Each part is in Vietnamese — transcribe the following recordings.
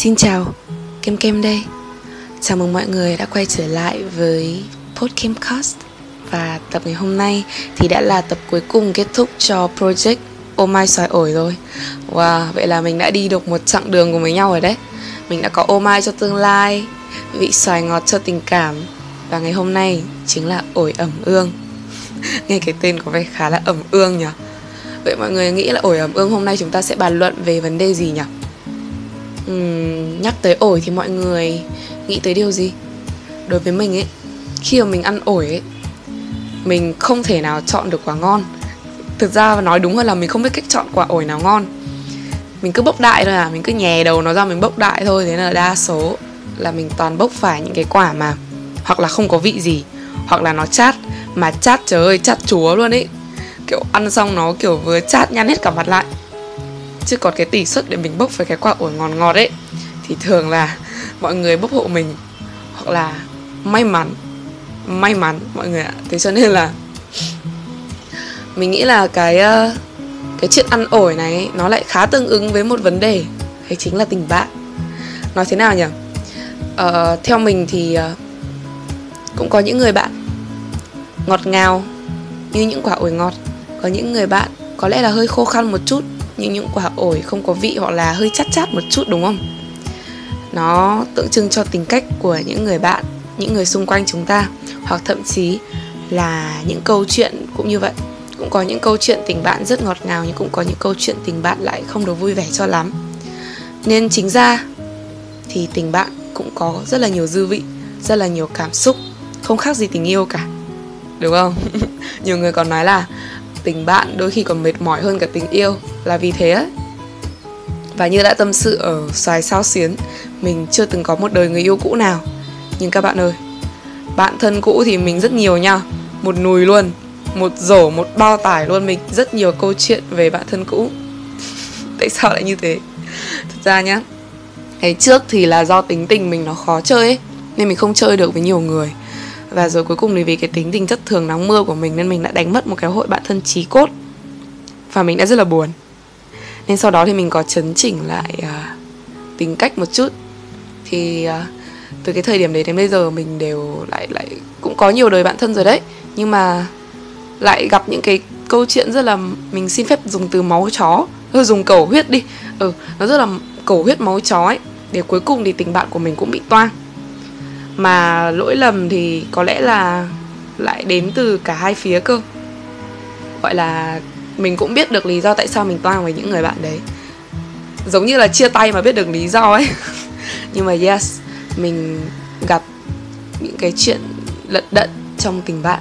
Xin chào, Kem Kem đây. Chào mừng mọi người đã quay trở lại với Podcamcast Và tập ngày hôm nay thì đã là tập cuối cùng kết thúc cho project Ô Mai Xoài Ổi rồi. Wow, vậy là mình đã đi được một chặng đường cùng với nhau rồi đấy. Mình đã có ô mai cho tương lai Vị xoài ngọt cho tình cảm. Và ngày hôm nay chính là ổi ẩm ương. Nghe cái tên có vẻ khá là ẩm ương nhỉ? Vậy mọi người nghĩ là ổi ẩm ương hôm nay chúng ta sẽ bàn luận về vấn đề gì nhỉ? Uhm, nhắc tới ổi thì mọi người nghĩ tới điều gì? Đối với mình ấy, khi mà mình ăn ổi ấy, mình không thể nào chọn được quả ngon. Thực ra nói đúng hơn là mình không biết cách chọn quả ổi nào ngon. Mình cứ bốc đại thôi à, mình cứ nhè đầu nó ra mình bốc đại thôi, thế là đa số là mình toàn bốc phải những cái quả mà hoặc là không có vị gì, hoặc là nó chát mà chát trời ơi chát chúa luôn ấy kiểu ăn xong nó kiểu vừa chát nhăn hết cả mặt lại chứ còn cái tỷ suất để mình bốc với cái quả ổi ngọt ngọt ấy thì thường là mọi người bốc hộ mình hoặc là may mắn may mắn mọi người ạ. Thế cho nên là mình nghĩ là cái ờ, cái chuyện ăn ổi này nó lại khá tương ứng với một vấn đề đấy chính là tình bạn. Nói thế nào nhỉ? Ờ, theo mình thì ờ, cũng có những người bạn ngọt ngào như những quả ổi ngọt. Có những người bạn có lẽ là hơi khô khăn một chút như những quả ổi không có vị hoặc là hơi chát chát một chút, đúng không? Nó tượng trưng cho tính cách của những người bạn, những người xung quanh chúng ta, hoặc thậm chí là những câu chuyện cũng như vậy. Cũng có những câu chuyện tình bạn rất ngọt ngào, nhưng cũng có những câu chuyện tình bạn lại không được vui vẻ cho lắm. Nên chính ra thì tình bạn cũng có rất là nhiều dư vị, rất là nhiều cảm xúc, không khác gì tình yêu cả. Đúng không? Nhiều người còn nói là tình bạn đôi khi còn mệt mỏi hơn cả tình yêu, là vì thế ấy và như đã tâm sự ở xoài sao xuyến, mình chưa từng có một đời người yêu cũ nào. Nhưng các bạn ơi, bạn thân cũ thì mình rất nhiều nha. Một nùi luôn, một rổ, một bao tải luôn, mình rất nhiều câu chuyện về bạn thân cũ. Tại sao lại như thế? Thật ra nhá, ngày trước thì là do tính tình mình nó khó chơi ấy, nên mình không chơi được với nhiều người và rồi cuối cùng thì vì cái tính tình chất thường nắng mưa của mình nên mình đã đánh mất một cái hội bạn thân trí cốt. Và mình đã rất là buồn. Nên sau đó thì mình có chấn chỉnh lại uh, tính cách một chút. Thì uh, từ cái thời điểm đấy đến bây giờ mình đều lại lại cũng có nhiều đời bạn thân rồi đấy. Nhưng mà lại gặp những cái câu chuyện rất là mình xin phép dùng từ máu chó thôi dùng cầu huyết đi. Ừ nó rất là cầu huyết máu chó ấy. Để cuối cùng thì tình bạn của mình cũng bị toang mà lỗi lầm thì có lẽ là lại đến từ cả hai phía cơ. Gọi là mình cũng biết được lý do tại sao mình toang với những người bạn đấy. Giống như là chia tay mà biết được lý do ấy. Nhưng mà yes, mình gặp những cái chuyện lận đận trong tình bạn.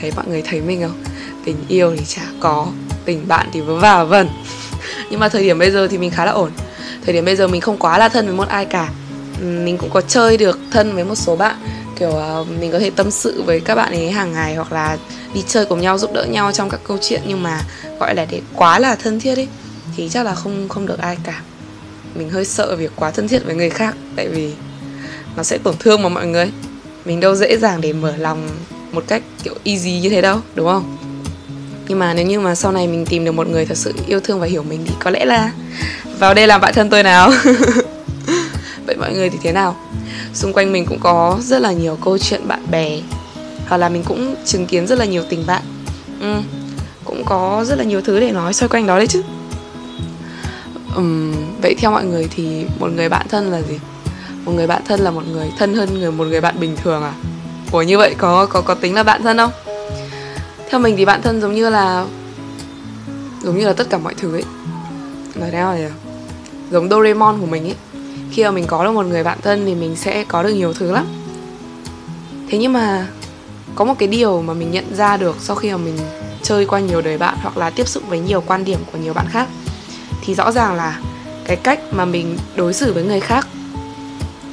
Thấy mọi người thấy mình không? Tình yêu thì chả có, tình bạn thì vớ vả vần nhưng mà thời điểm bây giờ thì mình khá là ổn. Thời điểm bây giờ mình không quá là thân với một ai cả mình cũng có chơi được thân với một số bạn. Kiểu uh, mình có thể tâm sự với các bạn ấy hàng ngày hoặc là đi chơi cùng nhau giúp đỡ nhau trong các câu chuyện. Nhưng mà gọi là để quá là thân thiết ấy thì chắc là không không được ai cả. Mình hơi sợ việc quá thân thiết với người khác tại vì nó sẽ tổn thương mà mọi người. Mình đâu dễ dàng để mở lòng một cách kiểu easy như thế đâu đúng không? Nhưng mà nếu như mà sau này mình tìm được một người thật sự yêu thương và hiểu mình thì có lẽ là vào đây làm bạn thân tôi nào. vậy mọi người thì thế nào? Xung quanh mình cũng có rất là nhiều câu chuyện bạn bè. Hoặc là mình cũng chứng kiến rất là nhiều tình bạn. Ừ, cũng có rất là nhiều thứ để nói xoay quanh đó đấy chứ. Um, vậy theo mọi người thì một người bạn thân là gì? Một người bạn thân là một người thân hơn người một người bạn bình thường à? Ủa như vậy có có có tính là bạn thân không? Theo mình thì bạn thân giống như là giống như là tất cả mọi thứ ấy. Nói thế nào nhỉ? Giống Doraemon của mình ấy khi mà mình có được một người bạn thân thì mình sẽ có được nhiều thứ lắm. Thế nhưng mà có một cái điều mà mình nhận ra được sau khi mà mình chơi qua nhiều đời bạn hoặc là tiếp xúc với nhiều quan điểm của nhiều bạn khác thì rõ ràng là cái cách mà mình đối xử với người khác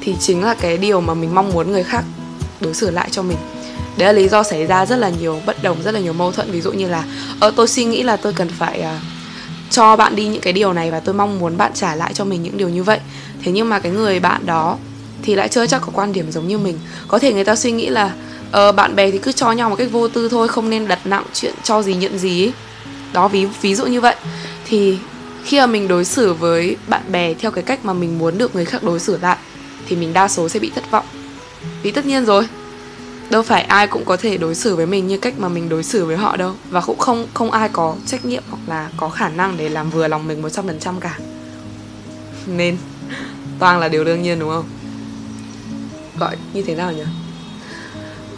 thì chính là cái điều mà mình mong muốn người khác đối xử lại cho mình. Đấy là lý do xảy ra rất là nhiều bất đồng rất là nhiều mâu thuẫn. Ví dụ như là ờ tôi suy nghĩ là tôi cần phải uh, cho bạn đi những cái điều này và tôi mong muốn bạn trả lại cho mình những điều như vậy. Thế nhưng mà cái người bạn đó thì lại chưa chắc có quan điểm giống như mình. Có thể người ta suy nghĩ là ờ, bạn bè thì cứ cho nhau một cách vô tư thôi không nên đặt nặng chuyện cho gì nhận gì ấy. đó ví ví dụ như vậy. Thì khi mà mình đối xử với bạn bè theo cái cách mà mình muốn được người khác đối xử lại thì mình đa số sẽ bị thất vọng. Vì tất nhiên rồi đâu phải ai cũng có thể đối xử với mình như cách mà mình đối xử với họ đâu. Và cũng không không ai có trách nhiệm hoặc là có khả năng để làm vừa lòng mình một trăm phần trăm cả. Nên toàn là điều đương nhiên đúng không? Gọi như thế nào nhỉ?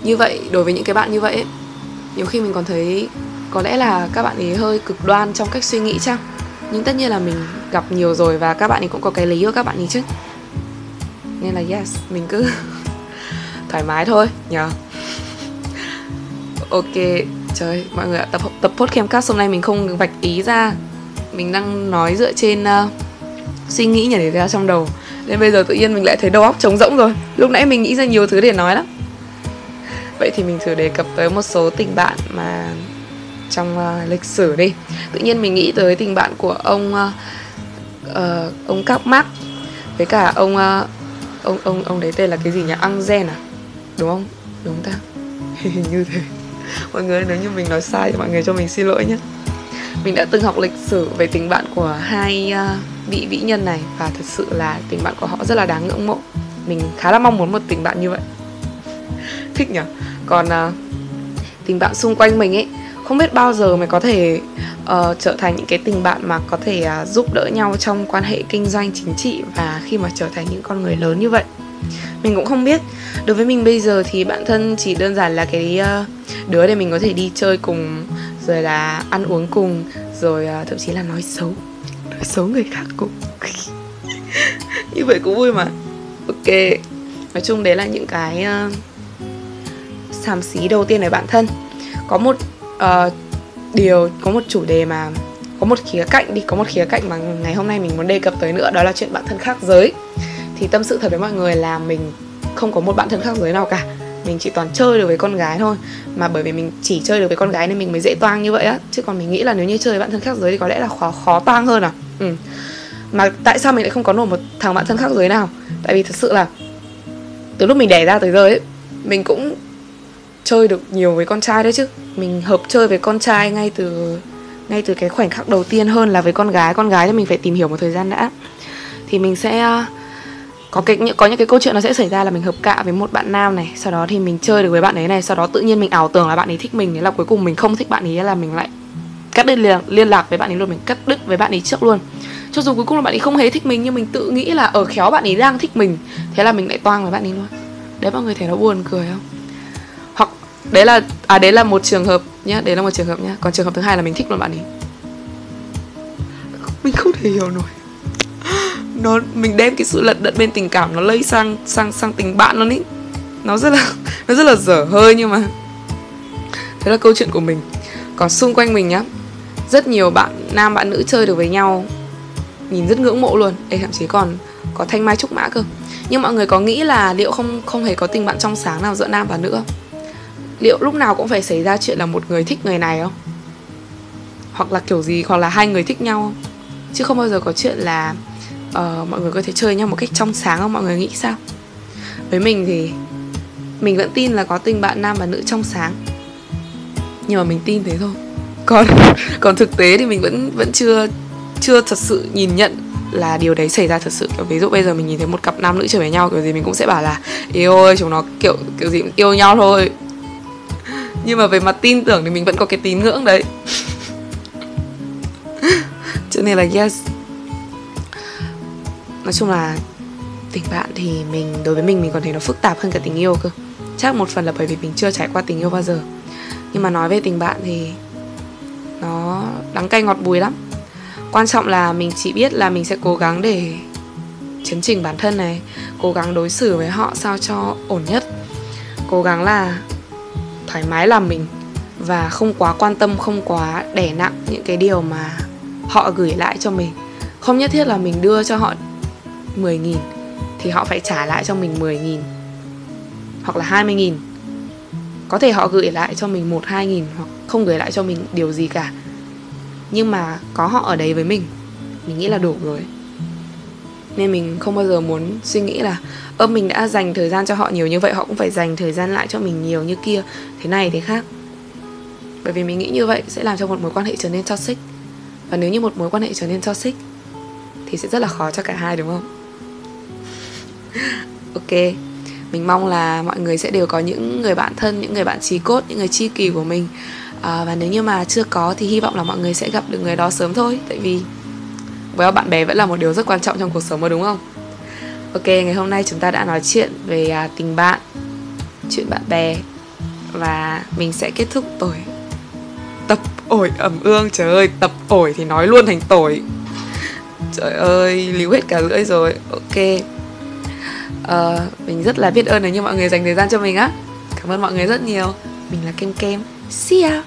Như vậy đối với những cái bạn như vậy ấy, nhiều khi mình còn thấy có lẽ là các bạn ấy hơi cực đoan trong cách suy nghĩ chăng? Nhưng tất nhiên là mình gặp nhiều rồi và các bạn ấy cũng có cái lý của các bạn ấy chứ. Nên là yes mình cứ thoải mái thôi nhờ. Ok trời mọi người ạ tập tập podcast hôm nay mình không vạch ý ra. Mình đang nói dựa trên uh, suy nghĩ nhảy ra trong đầu. Nên bây giờ tự nhiên mình lại thấy đầu óc trống rỗng rồi. Lúc nãy mình nghĩ ra nhiều thứ để nói lắm. Vậy thì mình thử đề cập tới một số tình bạn mà trong uh, lịch sử đi. Tự nhiên mình nghĩ tới tình bạn của ông uh, uh, ông các Marx với cả ông uh, ông ông ông đấy tên là cái gì nhỉ? Angel à? Đúng không? Đúng ta. Hình như thế. Mọi người nếu như mình nói sai thì mọi người cho mình xin lỗi nhé. Mình đã từng học lịch sử về tình bạn của hai à, vị vĩ nhân này và thật sự là tình bạn của họ rất là đáng ngưỡng mộ. Mình khá là mong muốn một tình bạn như vậy. Thích nhỉ? Còn uh, tình bạn xung quanh mình ấy không biết bao giờ mới có thể uh, trở thành những cái tình bạn mà có thể uh, giúp đỡ nhau trong quan hệ kinh doanh chính trị và khi mà trở thành những con người lớn như vậy. Mình cũng không biết đối với mình bây giờ thì bạn thân chỉ đơn giản là cái ờ, đứa để mình có thể đi chơi cùng rồi là ăn uống cùng rồi ờ, thậm chí là nói xấu nói xấu người khác cũng như vậy cũng vui mà. Ok nói chung đấy là những cái uh, xàm xí đầu tiên ở bản thân. Có một uh, điều có một chủ đề mà có một khía cạnh đi có một khía cạnh mà ngày hôm nay mình muốn đề cập tới nữa đó là chuyện bạn thân khác giới. Thì tâm sự thật với mọi người là mình không có một bạn thân khác giới nào cả. Mình chỉ toàn chơi được với con gái thôi. Mà bởi vì mình chỉ chơi được với con gái nên mình mới dễ toang như vậy á. Chứ còn mình nghĩ là nếu như chơi với bạn thân khác giới thì có lẽ là khó khó toang hơn à? Ừ. mà tại sao mình lại không có nổi một thằng bạn thân khác giới nào? Tại vì thật sự là từ lúc mình đẻ ra tới giờ ấy, mình cũng chơi được nhiều với con trai đấy chứ. Mình hợp chơi với con trai ngay từ ngay từ cái khoảnh khắc đầu tiên hơn là với con gái. Con gái thì mình phải tìm hiểu một thời gian đã. Thì mình sẽ có cái có những cái câu chuyện nó sẽ xảy ra là mình hợp cạ với một bạn nam này sau đó thì mình chơi được với bạn ấy này sau đó tự nhiên mình ảo tưởng là bạn ấy thích mình thế là cuối cùng mình không thích bạn ấy là mình lại cắt đứt liên, liên lạc với bạn ấy luôn mình cắt đứt với bạn ấy trước luôn. Cho dù cuối cùng là bạn ấy không hề thích mình nhưng mình tự nghĩ là ở khéo bạn ấy đang thích mình thế là mình lại toang với bạn ấy luôn. Đấy mọi người thấy nó buồn cười không? Hoặc đấy là à đấy là một trường hợp nhá đấy là một trường hợp nhá. Còn trường hợp thứ hai là mình thích luôn bạn ấy. Mình không thể hiểu nổi nó mình đem cái sự lận đận bên tình cảm nó lây sang sang sang tình bạn luôn ý. Nó rất là nó rất là dở hơi nhưng mà. Thế là câu chuyện của mình. Còn xung quanh mình nhá rất nhiều bạn nam bạn nữ chơi được với nhau nhìn rất ngưỡng mộ luôn. Ê, thậm chí còn có thanh mai trúc mã cơ. Nhưng mọi người có nghĩ là liệu không không hề có tình bạn trong sáng nào giữa nam và nữ không? Liệu lúc nào cũng phải xảy ra chuyện là một người thích người này không? Hoặc là kiểu gì hoặc là hai người thích nhau không? Chứ không bao giờ có chuyện là uh, mọi người có thể chơi nhau một cách trong sáng không? Mọi người nghĩ sao? Với mình thì mình vẫn tin là có tình bạn nam và nữ trong sáng. Nhưng mà mình tin thế thôi. Còn còn thực tế thì mình vẫn vẫn chưa chưa thật sự nhìn nhận là điều đấy xảy ra thật sự. Kiểu ví dụ bây giờ mình nhìn thấy một cặp nam nữ chơi với nhau kiểu gì mình cũng sẽ bảo là yêu ơi chúng nó kiểu kiểu gì cũng yêu nhau thôi. Nhưng mà về mặt tin tưởng thì mình vẫn có cái tín ngưỡng đấy. Cho nên là yes nói chung là tình bạn thì mình, đối với mình mình còn thấy nó phức tạp hơn cả tình yêu cơ. Chắc một phần là bởi vì mình chưa trải qua tình yêu bao giờ. Nhưng mà nói về tình bạn thì nó đắng cay ngọt bùi lắm. Quan trọng là mình chỉ biết là mình sẽ cố gắng để chấn chỉnh bản thân này, cố gắng đối xử với họ sao cho ổn nhất. Cố gắng là thoải mái làm mình và không quá quan tâm, không quá đè nặng những cái điều mà họ gửi lại cho mình. Không nhất thiết là mình đưa cho họ 10.000 thì họ phải trả lại cho mình 10.000 hoặc là 20.000 có thể họ gửi lại cho mình 1 2.000 hoặc không gửi lại cho mình điều gì cả. Nhưng mà có họ ở đấy với mình mình nghĩ là đủ rồi. Nên mình không bao giờ muốn suy nghĩ là, ơ, mình đã dành thời gian cho họ nhiều như vậy, họ cũng phải dành thời gian lại cho mình nhiều như kia, thế này thế khác. Bởi vì mình nghĩ như vậy sẽ làm cho một mối quan hệ trở nên toxic. Và nếu như một mối quan hệ trở nên toxic, thì sẽ rất là khó cho cả hai, đúng không? Ok mình mong là mọi người sẽ đều có những người bạn thân những người bạn trí cốt những người tri kỷ của mình. À, và nếu như mà chưa có thì hy vọng là mọi người sẽ gặp được người đó sớm thôi. Tại vì well, bạn bè vẫn là một điều rất quan trọng trong cuộc sống mà đúng không? Ok ngày hôm nay chúng ta đã nói chuyện về à, tình bạn chuyện bạn bè. Và mình sẽ kết thúc tuổi tập ổi ẩm ương trời ơi tập ổi thì nói luôn thành tổi trời ơi líu hết cả lưỡi rồi. Ok uh, mình rất là biết ơn nếu như mọi người dành thời gian cho mình á. Cảm ơn mọi người rất nhiều. Mình là kem kem. See ya!